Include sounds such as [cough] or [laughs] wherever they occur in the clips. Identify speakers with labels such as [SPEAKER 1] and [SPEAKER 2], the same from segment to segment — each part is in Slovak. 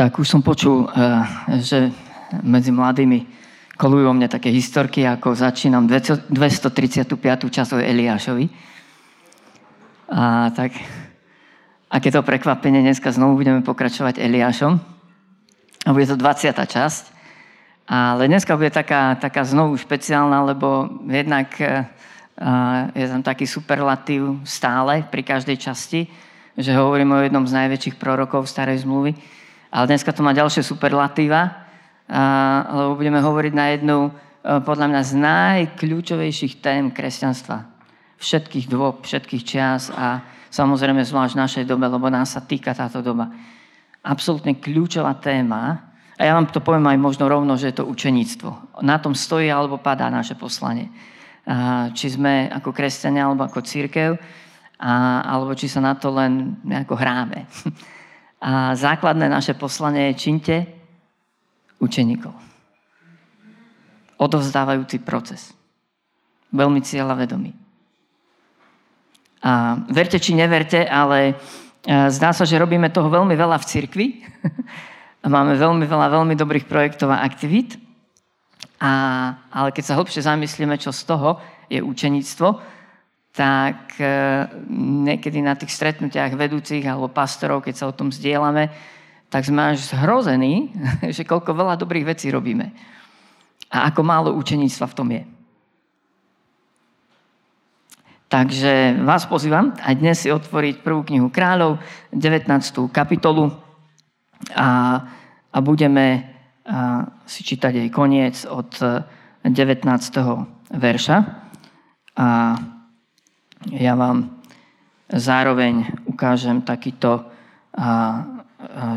[SPEAKER 1] Tak už som počul, eh, že medzi mladými kolujú o mne také historky, ako začínam 235. časť o Eliášovi. A tak, aké to prekvapenie, dneska znovu budeme pokračovať Eliášom. A bude to 20. časť. Ale dneska bude taká, taká znovu špeciálna, lebo jednak eh, je tam taký superlatív stále pri každej časti, že hovorím o jednom z najväčších prorokov starej zmluvy. Ale dneska to má ďalšie superlatíva, lebo budeme hovoriť na jednu, e, podľa mňa, z najkľúčovejších tém kresťanstva. Všetkých dôb, všetkých čias a samozrejme zvlášť v našej dobe, lebo nás sa týka táto doba. Absolútne kľúčová téma, a ja vám to poviem aj možno rovno, že je to učeníctvo. Na tom stojí alebo padá naše poslanie. Či sme ako kresťania alebo ako církev, alebo či sa na to len nejako hráme. [laughs] A základné naše poslanie je činte učeníkov. Odovzdávajúci proces. Veľmi cieľavedomý. A verte či neverte, ale e, zdá sa, že robíme toho veľmi veľa v cirkvi. [laughs] A máme veľmi veľa veľmi dobrých projektov a aktivít. A, ale keď sa hlbšie zamyslíme, čo z toho je učeníctvo, tak e, niekedy na tých stretnutiach vedúcich alebo pastorov, keď sa o tom zdieľame, tak sme až zhrození, [laughs] že koľko veľa dobrých vecí robíme. A ako málo učeníctva v tom je. Takže vás pozývam aj dnes si otvoriť prvú knihu kráľov, 19. kapitolu a, a budeme a, si čítať jej koniec od 19. verša. A ja vám zároveň ukážem takýto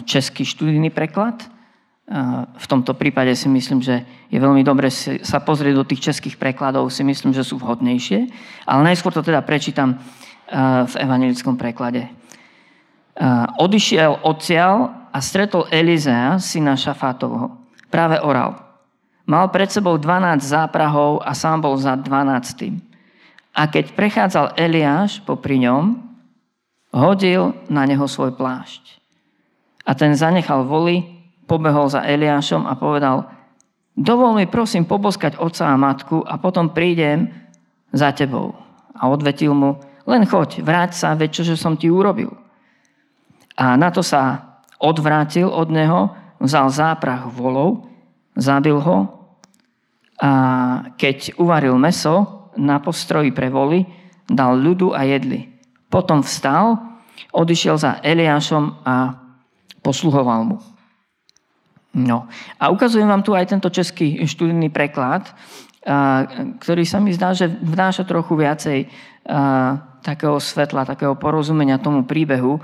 [SPEAKER 1] český študijný preklad. V tomto prípade si myslím, že je veľmi dobre sa pozrieť do tých českých prekladov, si myslím, že sú vhodnejšie. Ale najskôr to teda prečítam v evangelickom preklade. Odišiel odtiaľ a stretol Elizea, syna Šafátovho. Práve oral. Mal pred sebou 12 záprahov a sám bol za 12. A keď prechádzal Eliáš popri ňom, hodil na neho svoj plášť. A ten zanechal voli, pobehol za Eliášom a povedal, dovol mi prosím poboskať otca a matku a potom prídem za tebou. A odvetil mu, len choď, vráť sa, veď čože som ti urobil. A na to sa odvrátil od neho, vzal záprach volov, zabil ho a keď uvaril meso, na postroji pre voli, dal ľudu a jedli. Potom vstal, odišiel za Eliášom a posluhoval mu. No. A ukazujem vám tu aj tento český študijný preklad, ktorý sa mi zdá, že vnáša trochu viacej takého svetla, takého porozumenia tomu príbehu.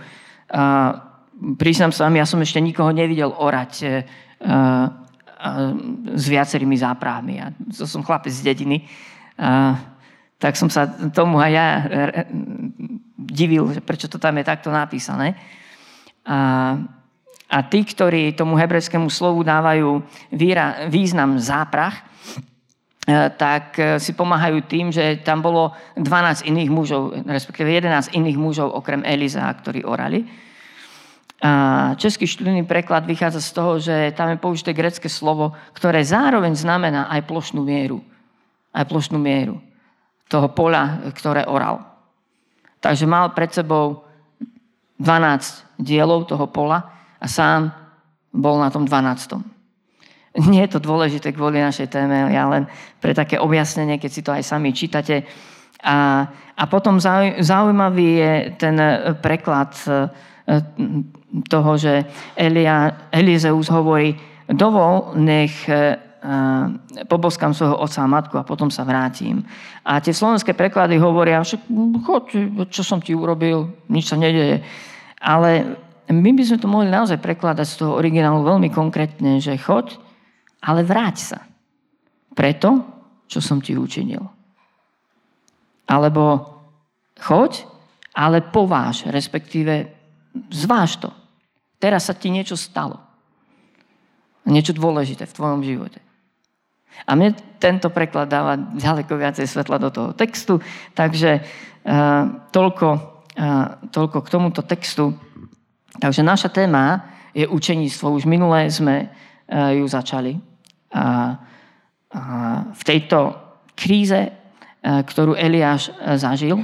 [SPEAKER 1] Priznám sa vám, ja som ešte nikoho nevidel orať e, s viacerými záprahmi. Ja som chlapec z dediny, a, tak som sa tomu aj ja divil, prečo to tam je takto napísané. A, a tí, ktorí tomu hebrejskému slovu dávajú výra, význam záprach, e, tak e, si pomáhajú tým, že tam bolo 12 iných mužov, respektíve 11 iných mužov okrem Eliza, ktorí orali. A český študijný preklad vychádza z toho, že tam je použité grecké slovo, ktoré zároveň znamená aj plošnú mieru aj plošnú mieru toho poľa, ktoré oral. Takže mal pred sebou 12 dielov toho pola a sám bol na tom 12. Nie je to dôležité kvôli našej téme, ja len pre také objasnenie, keď si to aj sami čítate. A, a potom zaujímavý je ten preklad e, toho, že Elia, Elizeus hovorí, dovol, nech e, poboskám svojho otca a matku a potom sa vrátim. A tie slovenské preklady hovoria, že choď, čo som ti urobil, nič sa nedeje. Ale my by sme to mohli naozaj prekladať z toho originálu veľmi konkrétne, že choď, ale vráť sa. Preto, čo som ti učinil. Alebo choď, ale pováž, respektíve zváž to. Teraz sa ti niečo stalo. Niečo dôležité v tvojom živote. A mne tento preklad dáva ďaleko viacej svetla do toho textu, takže uh, toľko, uh, toľko k tomuto textu. Takže naša téma je učeníctvo. Už minulé sme ju začali. A, a v tejto kríze, ktorú Eliáš zažil,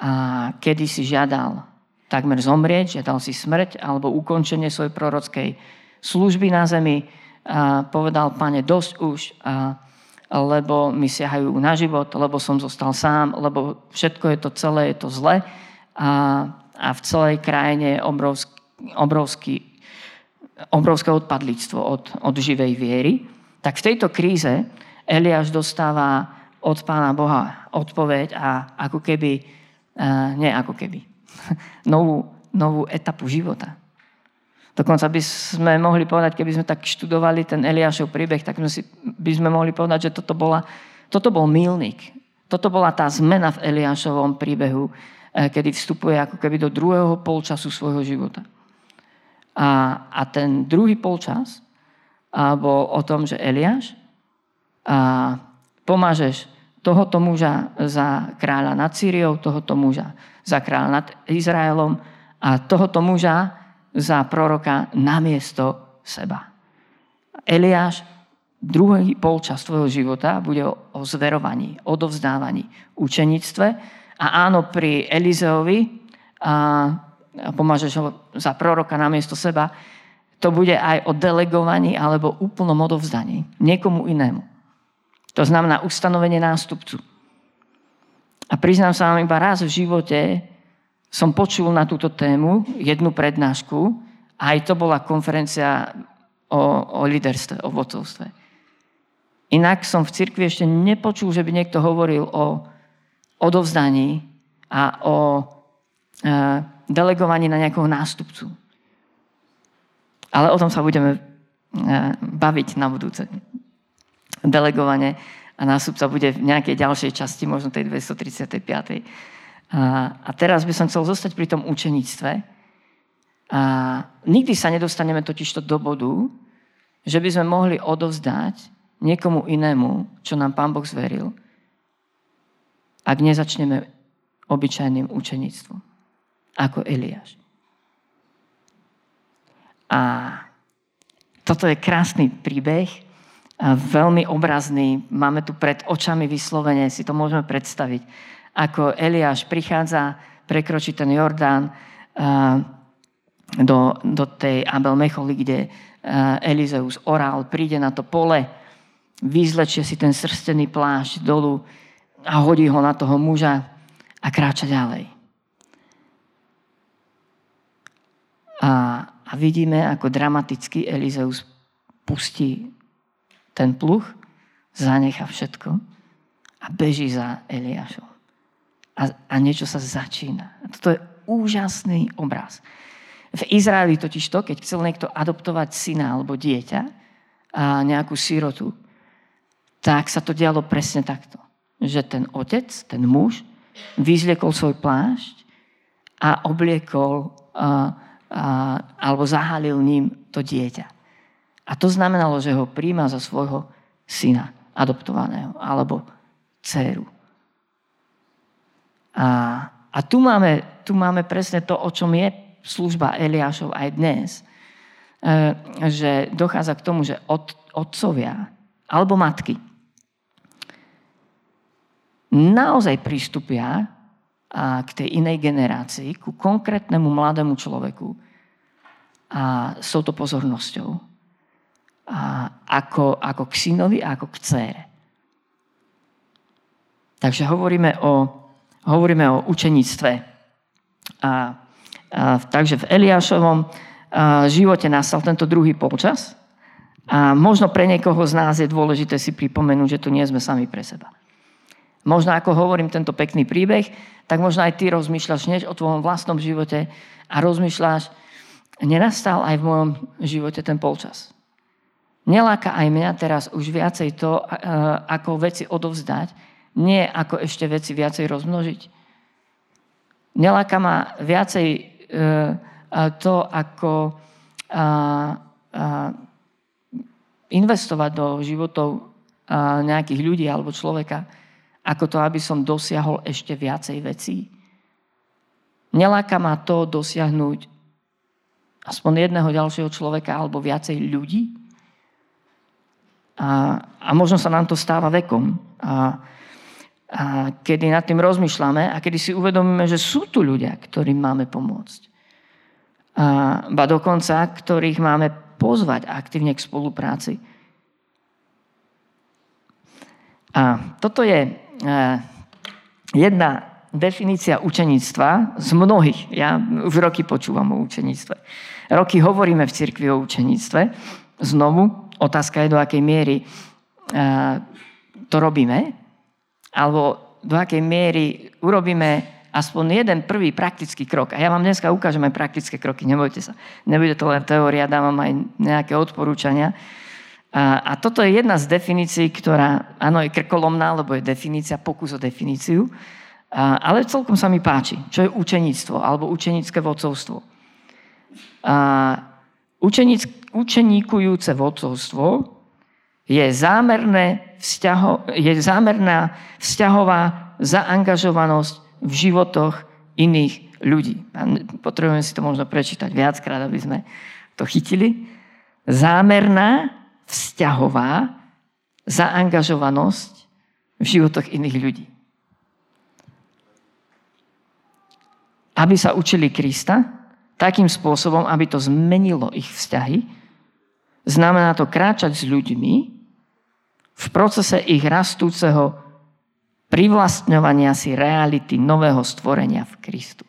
[SPEAKER 1] a kedy si žiadal takmer zomrieť, žiadal si smrť alebo ukončenie svojej prorockej služby na zemi. A povedal, pane, dosť už, a, lebo mi siahajú na život, lebo som zostal sám, lebo všetko je to celé, je to zle a, a v celej krajine je obrovský, obrovský, obrovské odpadlictvo od, od živej viery. Tak v tejto kríze Eliáš dostáva od Pána Boha odpoveď a ako keby, uh, nie ako keby, [laughs] novú, novú etapu života. Dokonca by sme mohli povedať, keby sme tak študovali ten Eliášov príbeh, tak by, sme mohli povedať, že toto, bola, toto bol milník. Toto bola tá zmena v Eliášovom príbehu, eh, kedy vstupuje ako keby do druhého polčasu svojho života. A, a ten druhý polčas a bol o tom, že Eliáš a pomážeš tohoto muža za kráľa nad Sýriou, tohoto muža za kráľa nad Izraelom a tohoto muža za proroka namiesto seba. Eliáš druhý polčas tvojho života bude o zverovaní, odovzdávaní, učenictve. A áno, pri Elizeovi a, a pomážeš ho za proroka namiesto seba, to bude aj o delegovaní alebo úplnom odovzdaní niekomu inému. To znamená ustanovenie nástupcu. A priznám sa vám iba raz v živote som počul na túto tému jednu prednášku aj to bola konferencia o, o líderstve, o vodcovstve. Inak som v cirkvi ešte nepočul, že by niekto hovoril o odovzdaní a o e, delegovaní na nejakého nástupcu. Ale o tom sa budeme e, baviť na budúce. Delegovanie a nástupca bude v nejakej ďalšej časti, možno tej 235. A, a teraz by som chcel zostať pri tom učeníctve. A nikdy sa nedostaneme totiž do bodu, že by sme mohli odovzdať niekomu inému, čo nám Pán Boh zveril, ak nezačneme obyčajným učeníctvom, ako Eliáš. A toto je krásny príbeh, veľmi obrazný. Máme tu pred očami vyslovene, si to môžeme predstaviť ako Eliáš prichádza, prekročí ten Jordán do, do tej Abel Mecholi, kde Elizeus orál, príde na to pole, vyzlečie si ten srstený plášť dolu a hodí ho na toho muža a kráča ďalej. A, a vidíme, ako dramaticky Elizeus pustí ten pluch, zanecha všetko a beží za Eliášom a, a niečo sa začína. Toto je úžasný obraz. V Izraeli totiž to, keď chcel niekto adoptovať syna alebo dieťa, a nejakú sírotu, tak sa to dialo presne takto. Že ten otec, ten muž, vyzliekol svoj plášť a obliekol a, a, alebo zahalil ním to dieťa. A to znamenalo, že ho príjma za svojho syna adoptovaného alebo dceru. A, a tu, máme, tu máme presne to, o čom je služba Eliášov aj dnes. E, že dochádza k tomu, že od, otcovia alebo matky naozaj pristupia a k tej inej generácii, ku konkrétnemu mladému človeku a s touto pozornosťou. A ako, ako k synovi a ako k cére. Takže hovoríme o hovoríme o učeníctve. A, a, takže v Eliášovom a, živote nastal tento druhý polčas a možno pre niekoho z nás je dôležité si pripomenúť, že tu nie sme sami pre seba. Možno ako hovorím tento pekný príbeh, tak možno aj ty rozmýšľaš hneď o tvojom vlastnom živote a rozmýšľaš, nenastal aj v mojom živote ten polčas. Neláka aj mňa teraz už viacej to, ako veci odovzdať, nie ako ešte veci viacej rozmnožiť. Neláka ma viacej e, to, ako investovať do životov nejakých ľudí alebo človeka, ako to, aby som dosiahol ešte viacej vecí. Neláka ma to dosiahnuť Aspoň jedného ďalšieho človeka alebo viacej ľudí? A, a možno sa nám to stáva vekom. A, a kedy nad tým rozmýšľame a kedy si uvedomíme, že sú tu ľudia, ktorým máme pomôcť. A, ba dokonca, ktorých máme pozvať aktívne k spolupráci. A toto je jedna definícia učeníctva z mnohých. Ja už roky počúvam o učeníctve. Roky hovoríme v cirkvi o učeníctve. Znovu, otázka je, do akej miery to robíme, alebo do akej miery urobíme aspoň jeden prvý praktický krok. A ja vám dneska ukážem aj praktické kroky, nebojte sa. Nebude to len teória, dávam aj nejaké odporúčania. A, a toto je jedna z definícií, ktorá, áno, je krkolomná, lebo je definícia, pokus o definíciu, a, ale celkom sa mi páči, čo je učeníctvo alebo učenícke vodcovstvo. A, učeníc, učeníkujúce vodcovstvo je, zámerné vzťaho, je zámerná vzťahová zaangažovanosť v životoch iných ľudí. Potrebujeme si to možno prečítať viackrát, aby sme to chytili. Zámerná vzťahová zaangažovanosť v životoch iných ľudí. Aby sa učili Krista takým spôsobom, aby to zmenilo ich vzťahy, znamená to kráčať s ľuďmi v procese ich rastúceho privlastňovania si reality nového stvorenia v Kristu.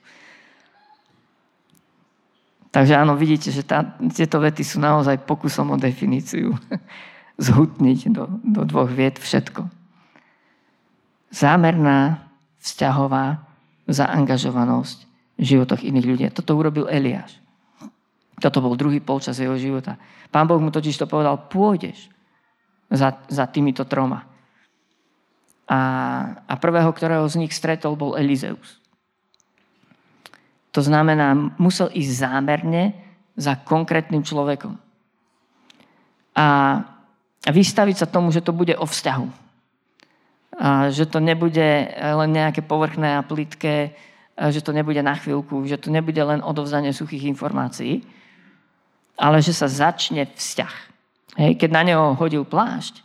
[SPEAKER 1] Takže áno, vidíte, že tá, tieto vety sú naozaj pokusom o definíciu. [laughs] Zhutniť do, do dvoch viet všetko. Zámerná, vzťahová zaangažovanosť v životoch iných ľudí. Toto urobil Eliáš. Toto bol druhý polčas jeho života. Pán Boh mu totiž to povedal, pôjdeš za, za týmito troma. A, a prvého, ktorého z nich stretol, bol Elizeus. To znamená, musel ísť zámerne za konkrétnym človekom. A vystaviť sa tomu, že to bude o vzťahu. A že to nebude len nejaké povrchné a plitké, že to nebude na chvíľku, že to nebude len odovzdanie suchých informácií, ale že sa začne vzťah. Hej, keď na neho hodil plášť,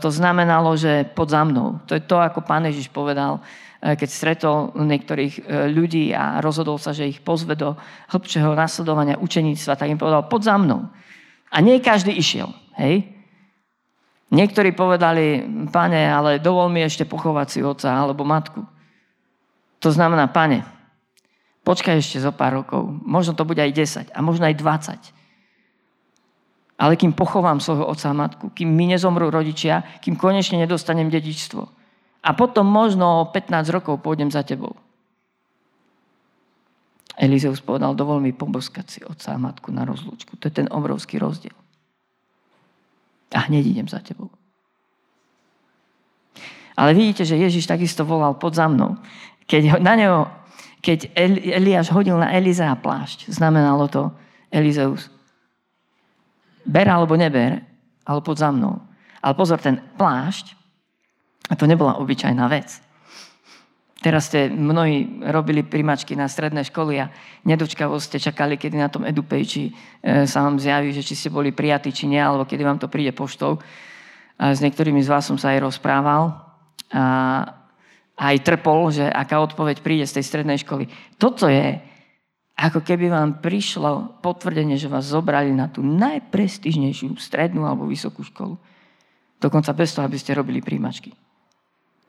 [SPEAKER 1] to znamenalo, že pod za mnou. To je to, ako pán Ježiš povedal, E, keď stretol niektorých e, ľudí a rozhodol sa, že ich pozve do hĺbšieho nasledovania učeníctva, tak im povedal, pod za mnou. A nie každý išiel. Hej? Niektorí povedali, pane, ale dovol mi ešte pochovať si oca alebo matku. To znamená, pane, počkaj ešte zo pár rokov. Možno to bude aj 10 a možno aj 20. Ale kým pochovám svojho oca a matku, kým mi nezomrú rodičia, kým konečne nedostanem dedičstvo, a potom možno 15 rokov pôjdem za tebou. Elizeus povedal, dovol mi poboskať si otca a matku na rozlúčku. To je ten obrovský rozdiel. A hneď idem za tebou. Ale vidíte, že Ježiš takisto volal pod za mnou. Keď na neho, keď Eliáš hodil na Elizea plášť, znamenalo to Elizeus, ber alebo neber, ale pod za mnou. Ale pozor, ten plášť a to nebola obyčajná vec. Teraz ste mnohí robili primačky na stredné školy a nedočkavo ste čakali, kedy na tom EduPage sa vám zjaví, že či ste boli prijatí, či nie, alebo kedy vám to príde poštou. A s niektorými z vás som sa aj rozprával. A aj trpol, že aká odpoveď príde z tej strednej školy. Toto je, ako keby vám prišlo potvrdenie, že vás zobrali na tú najprestižnejšiu strednú alebo vysokú školu. Dokonca bez toho, aby ste robili príjmačky.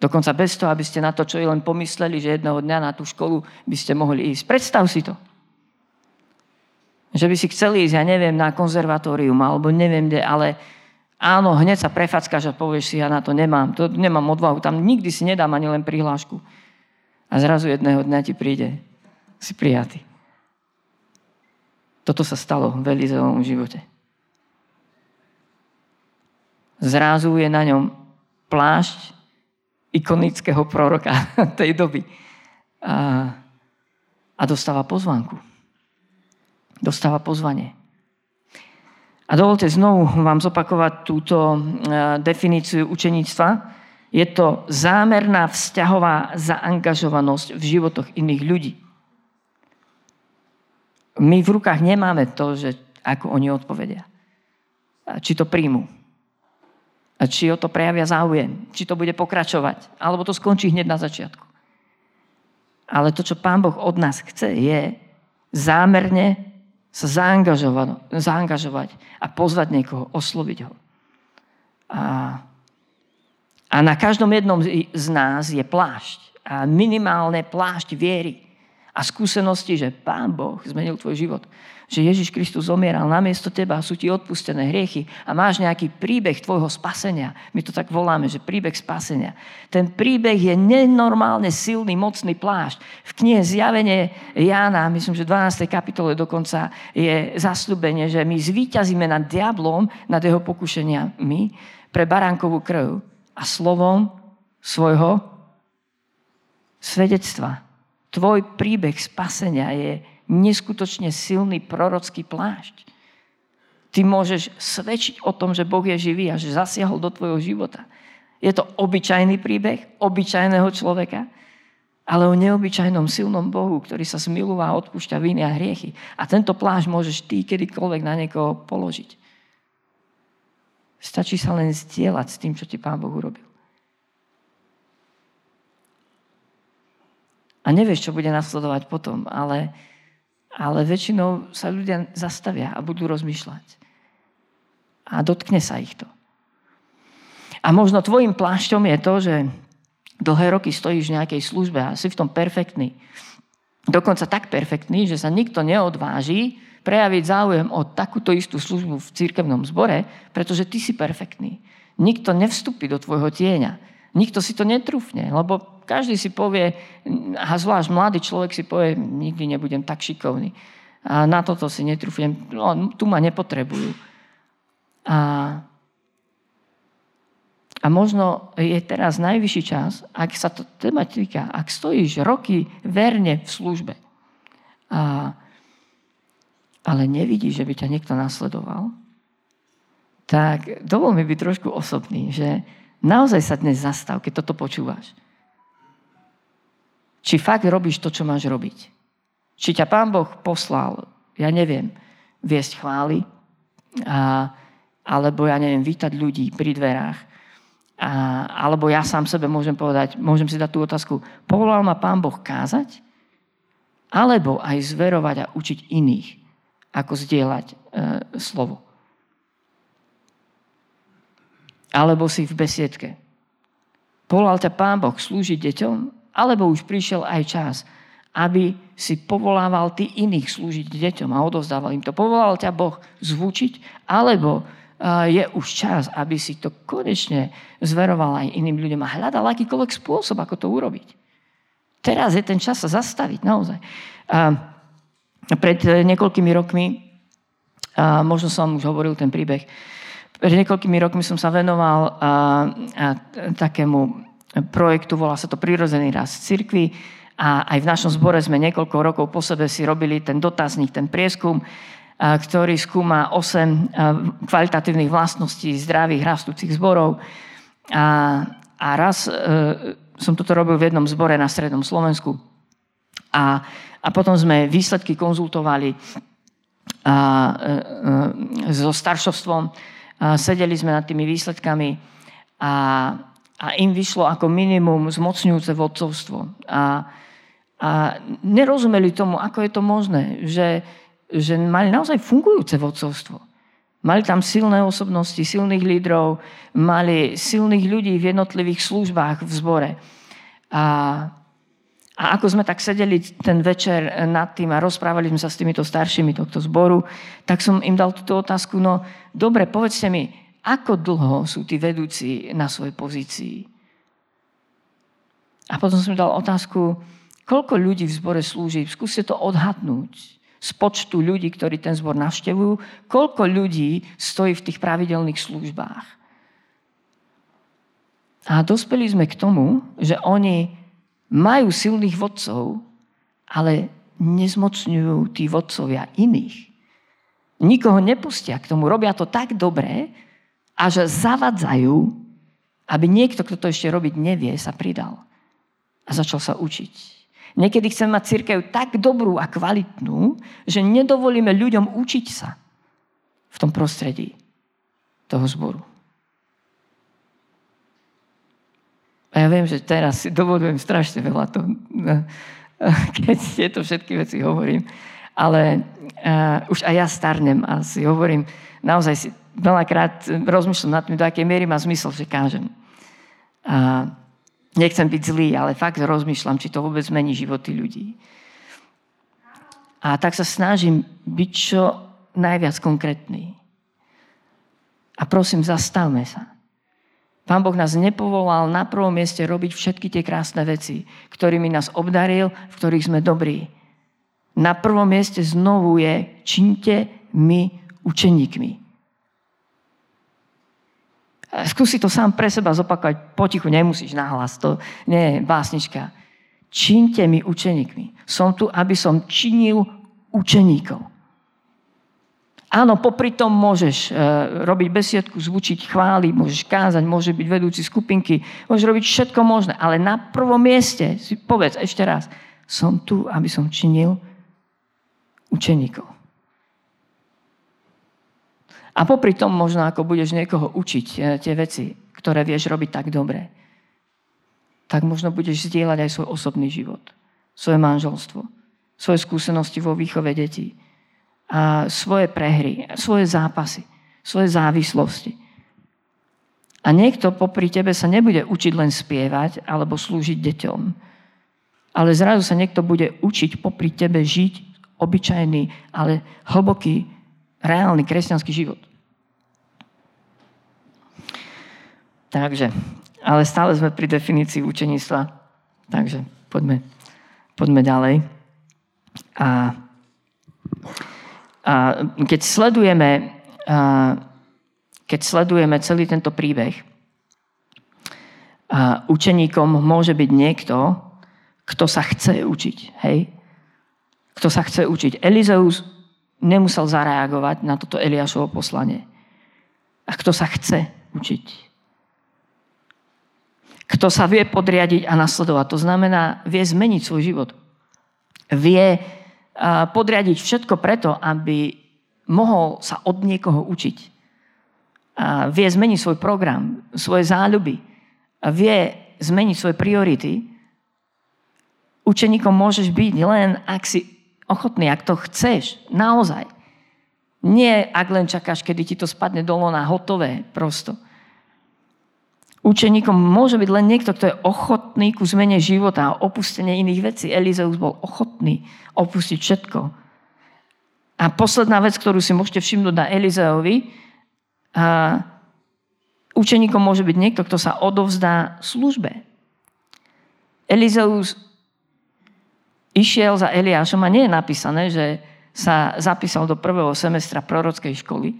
[SPEAKER 1] Dokonca bez toho, aby ste na to, čo i len pomysleli, že jedného dňa na tú školu by ste mohli ísť. Predstav si to. Že by si chceli ísť, ja neviem, na konzervatórium, alebo neviem kde, ale áno, hneď sa prefackáš a povieš si, ja na to nemám, to nemám odvahu, tam nikdy si nedám ani len prihlášku. A zrazu jedného dňa ti príde, si prijatý. Toto sa stalo v Elizeovom živote. Zrazu je na ňom plášť ikonického proroka [laughs] tej doby. A, a dostáva pozvánku. Dostáva pozvanie. A dovolte znovu vám zopakovať túto definíciu učeníctva. Je to zámerná vzťahová zaangažovanosť v životoch iných ľudí. My v rukách nemáme to, že ako oni odpovedia. Či to príjmu. A či o to prejavia záujem. Či to bude pokračovať. Alebo to skončí hneď na začiatku. Ale to, čo Pán Boh od nás chce, je zámerne sa zaangažovať, zaangažovať a pozvať niekoho, osloviť ho. A, a na každom jednom z nás je plášť. A minimálne plášť viery a skúsenosti, že Pán Boh zmenil tvoj život že Ježiš Kristus zomieral namiesto teba, sú ti odpustené hriechy a máš nejaký príbeh tvojho spasenia. My to tak voláme, že príbeh spasenia. Ten príbeh je nenormálne silný, mocný plášť. V knihe Zjavenie Jána, myslím, že v 12. kapitole dokonca je zasľubenie, že my zvíťazíme nad diablom, nad jeho pokušeniami pre baránkovú krv a slovom svojho svedectva. Tvoj príbeh spasenia je neskutočne silný prorocký plášť. Ty môžeš svedčiť o tom, že Boh je živý a že zasiahol do tvojho života. Je to obyčajný príbeh obyčajného človeka, ale o neobyčajnom silnom Bohu, ktorý sa zmilúva a odpúšťa viny a hriechy. A tento plášť môžeš ty kedykoľvek na niekoho položiť. Stačí sa len zdieľať s tým, čo ti Pán Boh urobil. A nevieš, čo bude nasledovať potom, ale ale väčšinou sa ľudia zastavia a budú rozmýšľať. A dotkne sa ich to. A možno tvojim plášťom je to, že dlhé roky stojíš v nejakej službe a si v tom perfektný. Dokonca tak perfektný, že sa nikto neodváži prejaviť záujem o takúto istú službu v církevnom zbore, pretože ty si perfektný. Nikto nevstúpi do tvojho tieňa. Nikto si to netrúfne, lebo každý si povie, a zvlášť mladý človek si povie, nikdy nebudem tak šikovný. A na toto si netrúfnem, no, tu ma nepotrebujú. A, a možno je teraz najvyšší čas, ak sa to tematika, ak stojíš roky verne v službe, a, ale nevidíš, že by ťa niekto nasledoval, tak dovol mi byť trošku osobný, že Naozaj sa dnes zastav, keď toto počúvaš. Či fakt robíš to, čo máš robiť. Či ťa Pán Boh poslal, ja neviem, viesť chvály, a, alebo ja neviem, vítať ľudí pri dverách. A, alebo ja sám sebe môžem povedať, môžem si dať tú otázku, povolal ma Pán Boh kázať? Alebo aj zverovať a učiť iných, ako zdieľať e, slovo alebo si v besiedke. Povolal ťa Pán Boh slúžiť deťom, alebo už prišiel aj čas, aby si povolával ty iných slúžiť deťom a odovzdával im to. Povolal ťa Boh zvúčiť, alebo je už čas, aby si to konečne zveroval aj iným ľuďom a hľadal akýkoľvek spôsob, ako to urobiť. Teraz je ten čas sa zastaviť, naozaj. Pred niekoľkými rokmi, možno som už hovoril ten príbeh, pred niekoľkými rokmi som sa venoval a, a, takému projektu, volá sa to Prirodzený rast cirkvi a aj v našom zbore sme niekoľko rokov po sebe si robili ten dotazník, ten prieskum, a, ktorý skúma 8 kvalitatívnych vlastností zdravých rastúcich zborov. A, a raz e, som toto robil v jednom zbore na Strednom Slovensku a, a potom sme výsledky konzultovali a, e, e, so staršovstvom sedeli sme nad tými výsledkami a, a im vyšlo ako minimum zmocňujúce vodcovstvo. A, a nerozumeli tomu, ako je to možné, že, že mali naozaj fungujúce vodcovstvo. Mali tam silné osobnosti, silných lídrov, mali silných ľudí v jednotlivých službách v zbore. A, a ako sme tak sedeli ten večer nad tým a rozprávali sme sa s týmito staršími tohto zboru, tak som im dal túto otázku, no dobre, povedzte mi, ako dlho sú tí vedúci na svojej pozícii? A potom som dal otázku, koľko ľudí v zbore slúži? Skúste to odhadnúť z počtu ľudí, ktorí ten zbor navštevujú, koľko ľudí stojí v tých pravidelných službách. A dospeli sme k tomu, že oni majú silných vodcov, ale nezmocňujú tí vodcovia iných. Nikoho nepustia k tomu, robia to tak dobre, až zavadzajú, aby niekto, kto to ešte robiť nevie, sa pridal. A začal sa učiť. Niekedy chceme mať církev tak dobrú a kvalitnú, že nedovolíme ľuďom učiť sa v tom prostredí toho zboru. A ja viem, že teraz si dovolujem strašne veľa to, [laughs] keď tieto všetky veci hovorím, ale uh, už aj ja starnem a si hovorím, naozaj si veľakrát rozmýšľam nad tým, do akej miery má zmysel, že kážem. A nechcem byť zlý, ale fakt rozmýšľam, či to vôbec zmení životy ľudí. A tak sa snažím byť čo najviac konkrétny. A prosím, zastavme sa. Pán Boh nás nepovolal na prvom mieste robiť všetky tie krásne veci, ktorými nás obdaril, v ktorých sme dobrí. Na prvom mieste znovu je, činte my učeníkmi. Skúsi to sám pre seba zopakovať, potichu, nemusíš nahlas, to nie je básnička. Činte mi učeníkmi. Som tu, aby som činil učeníkov. Áno, popri tom môžeš e, robiť besiedku, zvučiť chvály, môžeš kázať, môže byť vedúci skupinky, môžeš robiť všetko možné, ale na prvom mieste si povedz ešte raz, som tu, aby som činil učeníkov. A popri tom možno, ako budeš niekoho učiť e, tie veci, ktoré vieš robiť tak dobre, tak možno budeš zdieľať aj svoj osobný život, svoje manželstvo, svoje skúsenosti vo výchove detí, svoje prehry, svoje zápasy, svoje závislosti. A niekto popri tebe sa nebude učiť len spievať alebo slúžiť deťom. Ale zrazu sa niekto bude učiť popri tebe žiť obyčajný, ale hlboký, reálny kresťanský život. Takže, ale stále sme pri definícii učeníctva. Takže poďme, poďme ďalej. A keď sledujeme, keď sledujeme celý tento príbeh, a učeníkom môže byť niekto, kto sa chce učiť. Hej? Kto sa chce učiť. Elizeus nemusel zareagovať na toto Eliášovo poslanie. A kto sa chce učiť. Kto sa vie podriadiť a nasledovať. To znamená, vie zmeniť svoj život. Vie podriadiť všetko preto, aby mohol sa od niekoho učiť. A vie zmeniť svoj program, svoje záľuby. A vie zmeniť svoje priority. Učeníkom môžeš byť len, ak si ochotný, ak to chceš, naozaj. Nie, ak len čakáš, kedy ti to spadne dolo na hotové prosto. Učeníkom môže byť len niekto, kto je ochotný ku zmene života a opustenie iných vecí. Elizeus bol ochotný opustiť všetko. A posledná vec, ktorú si môžete všimnúť na Elizeovi, a učeníkom môže byť niekto, kto sa odovzdá službe. Elizeus išiel za Eliášom a nie je napísané, že sa zapísal do prvého semestra prorockej školy,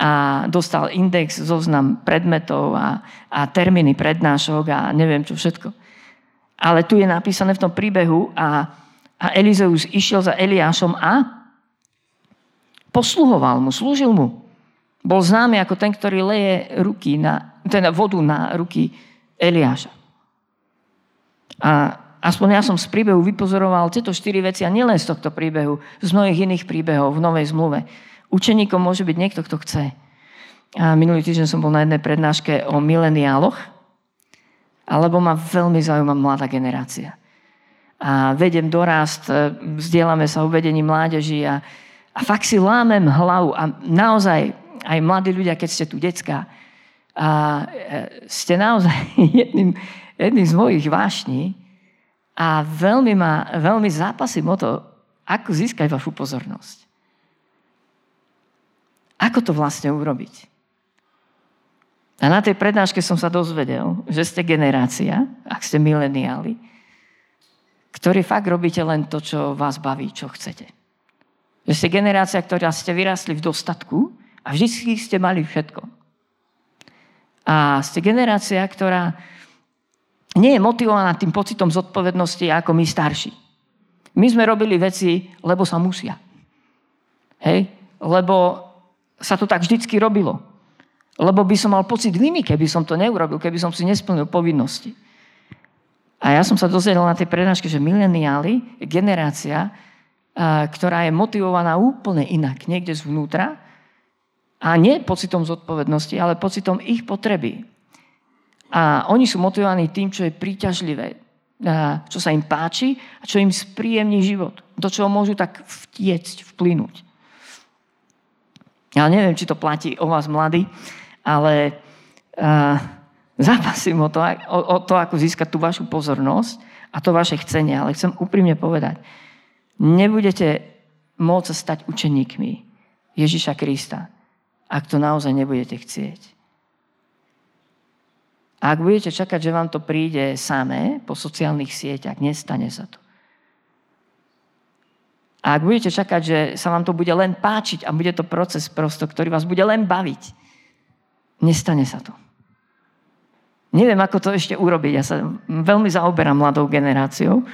[SPEAKER 1] a dostal index, zoznam predmetov a, a termíny prednášok a neviem čo všetko. Ale tu je napísané v tom príbehu a, a Elizeus išiel za Eliášom a posluhoval mu, slúžil mu. Bol známy ako ten, ktorý leje ruky na, teda vodu na ruky Eliáša. A aspoň ja som z príbehu vypozoroval tieto štyri veci a nielen z tohto príbehu, z mnohých iných príbehov v Novej zmluve. Učeníkom môže byť niekto, kto chce. A minulý týždeň som bol na jednej prednáške o mileniáloch, alebo ma veľmi zaujíma mladá generácia. A vedem dorast, e, vzdielame sa o vedení mládeži a, a fakt si lámem hlavu a naozaj aj mladí ľudia, keď ste tu decka, a e, ste naozaj [laughs] jedným, jedným z mojich vášní a veľmi, ma, veľmi zápasím o to, ako získať vašu pozornosť. Ako to vlastne urobiť? A na tej prednáške som sa dozvedel, že ste generácia, ak ste mileniáli, ktorí fakt robíte len to, čo vás baví, čo chcete. Že ste generácia, ktorá ste vyrastli v dostatku a vždy ste mali všetko. A ste generácia, ktorá nie je motivovaná tým pocitom zodpovednosti ako my starší. My sme robili veci, lebo sa musia. Hej? Lebo sa to tak vždycky robilo. Lebo by som mal pocit viny, keby som to neurobil, keby som si nesplnil povinnosti. A ja som sa dozvedel na tej prednáške, že mileniáli, generácia, ktorá je motivovaná úplne inak, niekde zvnútra, a nie pocitom zodpovednosti, ale pocitom ich potreby. A oni sú motivovaní tým, čo je príťažlivé, čo sa im páči a čo im spríjemní život. Do čoho môžu tak vtiecť, vplynúť. Ja neviem, či to platí o vás mladí, ale uh, zápasím o to, o, o to, ako získať tú vašu pozornosť a to vaše chcenie. Ale chcem úprimne povedať, nebudete môcť stať učeníkmi Ježiša Krista, ak to naozaj nebudete chcieť. A ak budete čakať, že vám to príde samé po sociálnych sieťach, nestane sa to. A ak budete čakať, že sa vám to bude len páčiť a bude to proces prosto, ktorý vás bude len baviť, nestane sa to. Neviem, ako to ešte urobiť. Ja sa veľmi zaoberám mladou generáciou,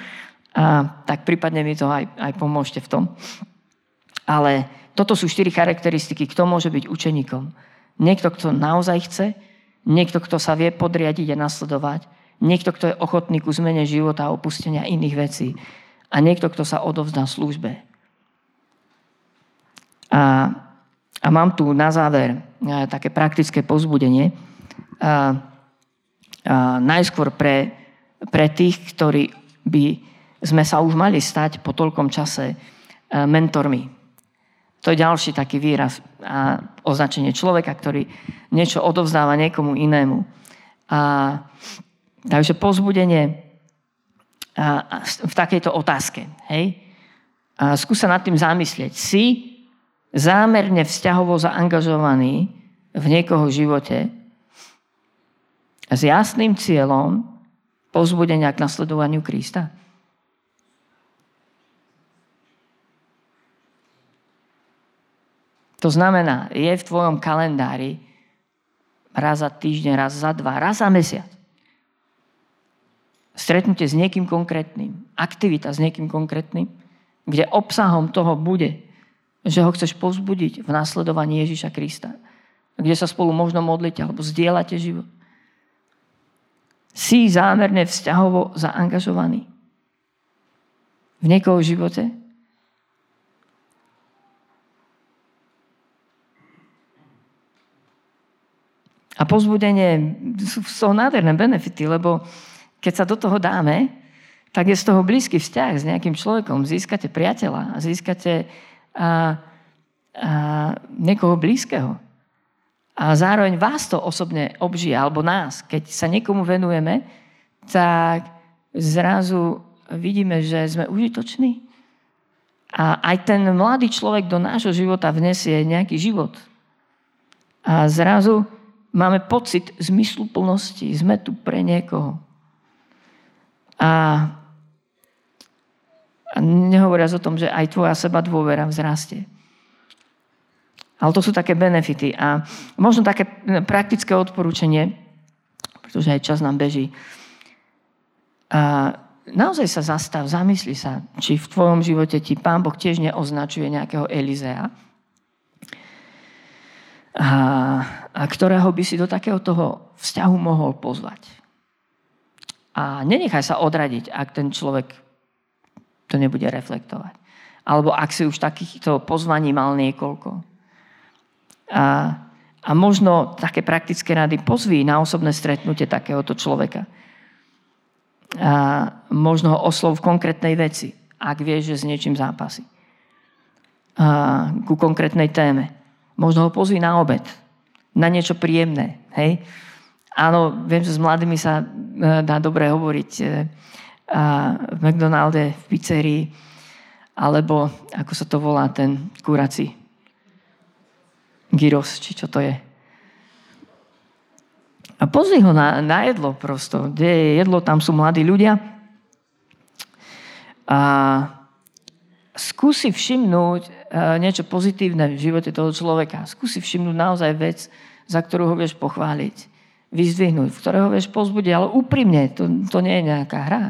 [SPEAKER 1] a tak prípadne mi to aj, aj pomôžte v tom. Ale toto sú štyri charakteristiky, kto môže byť učeníkom. Niekto, kto naozaj chce, niekto, kto sa vie podriadiť a nasledovať, niekto, kto je ochotný ku zmene života a opustenia iných vecí a niekto, kto sa odovzdá službe. A, a mám tu na záver e, také praktické pozbudenie. A, a, najskôr pre, pre tých, ktorí by sme sa už mali stať po toľkom čase e, mentormi. To je ďalší taký výraz a označenie človeka, ktorý niečo odovzdáva niekomu inému. A, takže pozbudenie v takejto otázke. Hej? A skús sa nad tým zamyslieť. Si zámerne vzťahovo zaangažovaný v niekoho živote s jasným cieľom pozbudenia k nasledovaniu Krista? To znamená, je v tvojom kalendári raz za týždeň, raz za dva, raz za mesiac stretnutie s niekým konkrétnym, aktivita s niekým konkrétnym, kde obsahom toho bude, že ho chceš povzbudiť v následovaní Ježiša Krista, kde sa spolu možno modlíte alebo zdieľate život. Si zámerne vzťahovo zaangažovaný v niekoho živote? A pozbudenie sú nádherné benefity, lebo keď sa do toho dáme, tak je z toho blízky vzťah s nejakým človekom. Získate priateľa, získate a, a, niekoho blízkeho. A zároveň vás to osobne obžije, alebo nás. Keď sa niekomu venujeme, tak zrazu vidíme, že sme užitoční. A aj ten mladý človek do nášho života vnesie nejaký život. A zrazu máme pocit zmysluplnosti. Sme tu pre niekoho. A, nehovoriac o tom, že aj tvoja seba dôvera vzrastie. Ale to sú také benefity. A možno také praktické odporúčanie, pretože aj čas nám beží. A naozaj sa zastav, zamysli sa, či v tvojom živote ti Pán Boh tiež neoznačuje nejakého Elizea, a, a ktorého by si do takého toho vzťahu mohol pozvať. A nenechaj sa odradiť, ak ten človek to nebude reflektovať. Alebo ak si už takýchto pozvaní mal niekoľko. A, a možno také praktické rady pozví na osobné stretnutie takéhoto človeka. A možno ho oslov v konkrétnej veci, ak vieš, že s niečím zápasí. A, ku konkrétnej téme. Možno ho pozví na obed, na niečo príjemné. Hej? Áno, viem, že s mladými sa e, dá dobre hovoriť e, v McDonalde, v pizzerii, alebo ako sa to volá, ten kurací. Gyros, či čo to je. A pozri ho na, na jedlo prosto. Kde je jedlo, tam sú mladí ľudia. A skúsi všimnúť e, niečo pozitívne v živote toho človeka. Skúsi všimnúť naozaj vec, za ktorú ho vieš pochváliť vyzdvihnúť, v ktorého vieš pozbudiť, ale úprimne, to, to nie je nejaká hra.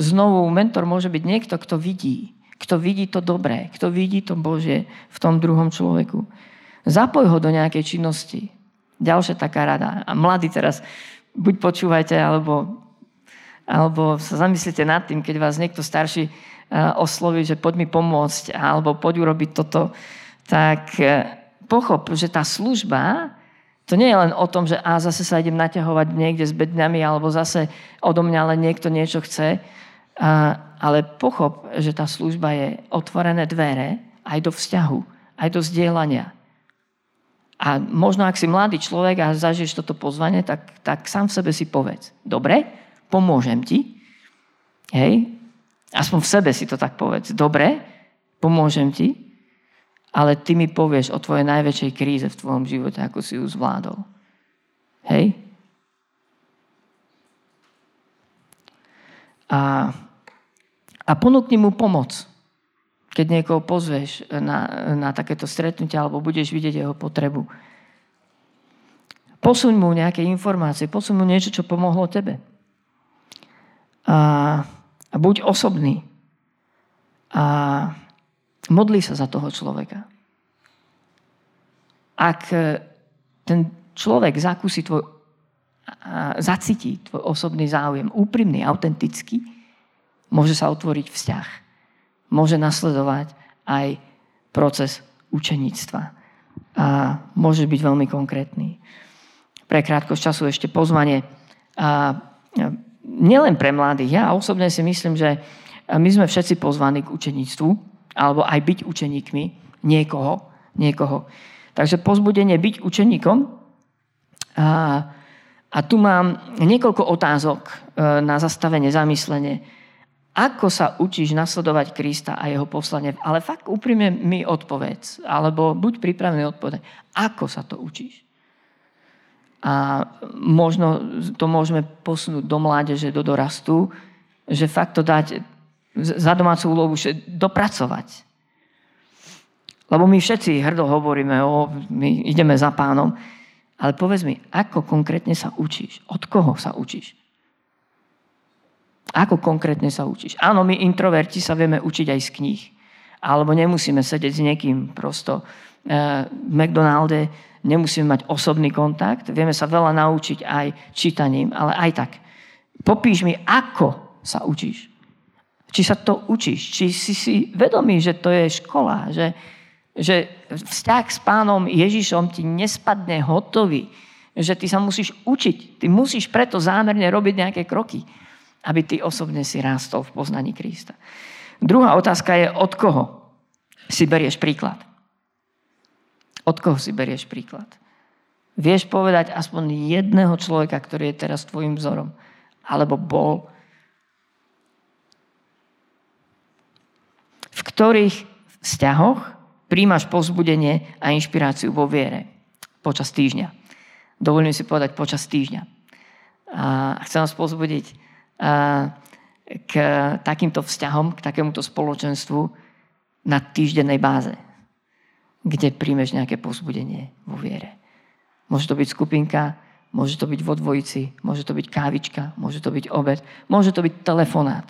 [SPEAKER 1] Znovu, mentor môže byť niekto, kto vidí. Kto vidí to dobré, kto vidí to Bože v tom druhom človeku. Zapoj ho do nejakej činnosti. Ďalšia taká rada. A mladí teraz, buď počúvajte, alebo alebo sa zamyslite nad tým, keď vás niekto starší e, osloví, že poď mi pomôcť, alebo poď urobiť toto, tak e, pochop, že tá služba, to nie je len o tom, že a zase sa idem naťahovať niekde s bedňami, alebo zase odo mňa len niekto niečo chce, a, ale pochop, že tá služba je otvorené dvere aj do vzťahu, aj do zdieľania. A možno, ak si mladý človek a zažiješ toto pozvanie, tak, tak sám v sebe si povedz. Dobre, pomôžem ti. Hej, aspoň v sebe si to tak povedz. Dobre, pomôžem ti, ale ty mi povieš o tvojej najväčšej kríze v tvojom živote, ako si ju zvládol. Hej? A, a ponúkni mu pomoc. Keď niekoho pozveš na, na takéto stretnutie alebo budeš vidieť jeho potrebu. Posuň mu nejaké informácie, posuň mu niečo, čo pomohlo tebe. A, a buď osobný. A modli sa za toho človeka. Ak ten človek zakúsi tvoj, zacíti tvoj osobný záujem, úprimný, autentický, môže sa otvoriť vzťah môže nasledovať aj proces učeníctva. A môže byť veľmi konkrétny. Pre krátkosť času ešte pozvanie. A nielen pre mladých. Ja osobne si myslím, že my sme všetci pozvaní k učeníctvu, alebo aj byť učeníkmi niekoho. niekoho. Takže pozbudenie byť učeníkom. A, a tu mám niekoľko otázok e, na zastavenie, zamyslenie ako sa učíš nasledovať Krista a jeho poslanie? Ale fakt úprimne mi odpovedz. Alebo buď pripravený odpovedať. Ako sa to učíš? A možno to môžeme posunúť do mládeže, do dorastu, že fakt to dať za domácu úlohu, dopracovať. Lebo my všetci hrdo hovoríme, o, my ideme za pánom, ale povedz mi, ako konkrétne sa učíš? Od koho sa učíš? Ako konkrétne sa učíš? Áno, my introverti sa vieme učiť aj z kníh. Alebo nemusíme sedieť s niekým prosto eh, v McDonalde, nemusíme mať osobný kontakt, vieme sa veľa naučiť aj čítaním, ale aj tak. Popíš mi, ako sa učíš. Či sa to učíš, či si si vedomý, že to je škola, že, že vzťah s pánom Ježišom ti nespadne hotový, že ty sa musíš učiť, ty musíš preto zámerne robiť nejaké kroky aby ty osobne si rástol v poznaní Krista. Druhá otázka je, od koho si berieš príklad? Od koho si berieš príklad? Vieš povedať aspoň jedného človeka, ktorý je teraz tvojim vzorom? Alebo bol? V ktorých vzťahoch príjmaš pozbudenie a inšpiráciu vo viere počas týždňa? Dovolím si povedať počas týždňa. A chcem vás pozbudiť, k takýmto vzťahom, k takémuto spoločenstvu na týždennej báze, kde príjmeš nejaké pozbudenie vo viere. Môže to byť skupinka, môže to byť vo dvojici, môže to byť kávička, môže to byť obed, môže to byť telefonát.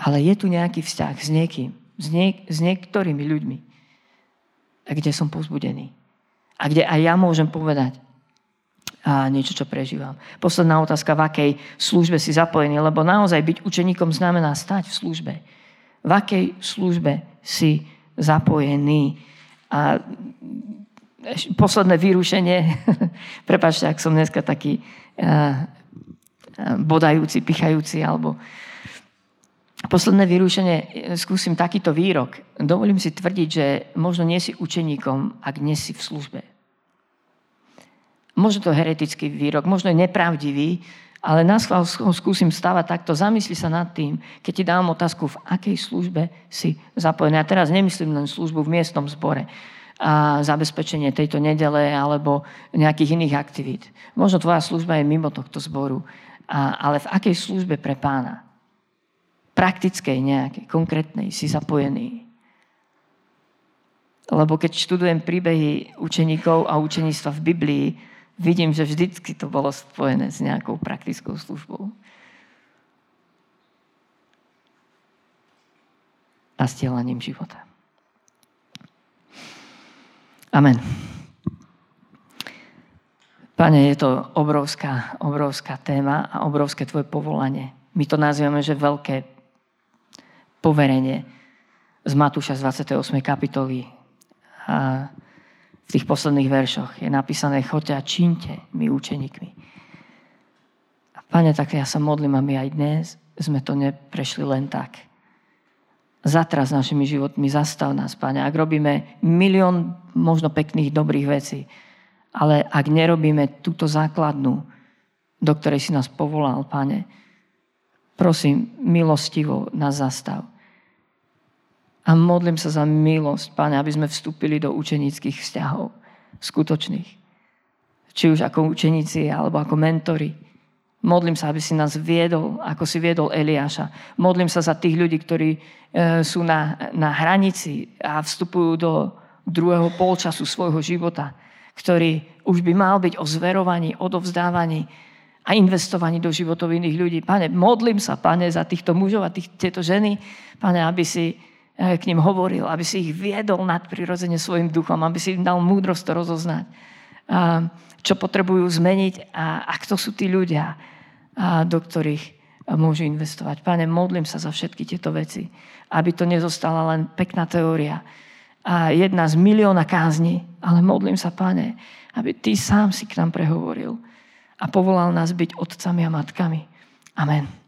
[SPEAKER 1] Ale je tu nejaký vzťah s niekým, s, niek- s niektorými ľuďmi, kde som pozbudený. A kde aj ja môžem povedať, a niečo, čo prežívam. Posledná otázka, v akej službe si zapojený, lebo naozaj byť učeníkom znamená stať v službe. V akej službe si zapojený. A posledné vyrušenie, [laughs] prepáčte, ak som dneska taký bodajúci, pichajúci, alebo posledné vyrušenie, skúsim takýto výrok. Dovolím si tvrdiť, že možno nie si učeníkom, ak nie si v službe. Možno to heretický výrok, možno je nepravdivý, ale na schvál ho skúsim stavať takto. Zamysli sa nad tým, keď ti dám otázku, v akej službe si zapojený. A teraz nemyslím len službu v miestnom zbore a zabezpečenie tejto nedele alebo nejakých iných aktivít. Možno tvoja služba je mimo tohto zboru, a, ale v akej službe pre pána? Praktickej nejakej, konkrétnej si zapojený. Lebo keď študujem príbehy učeníkov a učeníctva v Biblii, vidím, že vždycky to bolo spojené s nejakou praktickou službou. A stielaním života. Amen. Pane, je to obrovská, obrovská téma a obrovské tvoje povolanie. My to nazývame, že veľké poverenie z Matúša z 28. kapitoly. A v tých posledných veršoch je napísané, choďte a čínte my učeníkmi. A Pane, tak ja sa modlím, aby aj dnes sme to neprešli len tak. Zatraz našimi životmi, zastav nás, Pane. Ak robíme milión možno pekných, dobrých vecí, ale ak nerobíme túto základnú, do ktorej si nás povolal, Pane, prosím, milostivo nás zastav. A modlím sa za milosť, Pane, aby sme vstúpili do učenických vzťahov, skutočných. Či už ako učeníci, alebo ako mentori. Modlím sa, aby si nás viedol, ako si viedol Eliáša. Modlím sa za tých ľudí, ktorí e, sú na, na hranici a vstupujú do druhého polčasu svojho života ktorý už by mal byť o zverovaní, odovzdávaní a investovaní do životov iných ľudí. Pane, modlím sa, pane, za týchto mužov a tých, tieto ženy, pane, aby si eh, k ním hovoril, aby si ich viedol nadprirodzene svojim duchom, aby si im dal múdrosť to rozoznať, čo potrebujú zmeniť a, a kto sú tí ľudia, do ktorých môžu investovať. Pane, modlím sa za všetky tieto veci, aby to nezostala len pekná teória, a jedna z milióna kázni, ale modlím sa, pane, aby ty sám si k nám prehovoril a povolal nás byť otcami a matkami. Amen.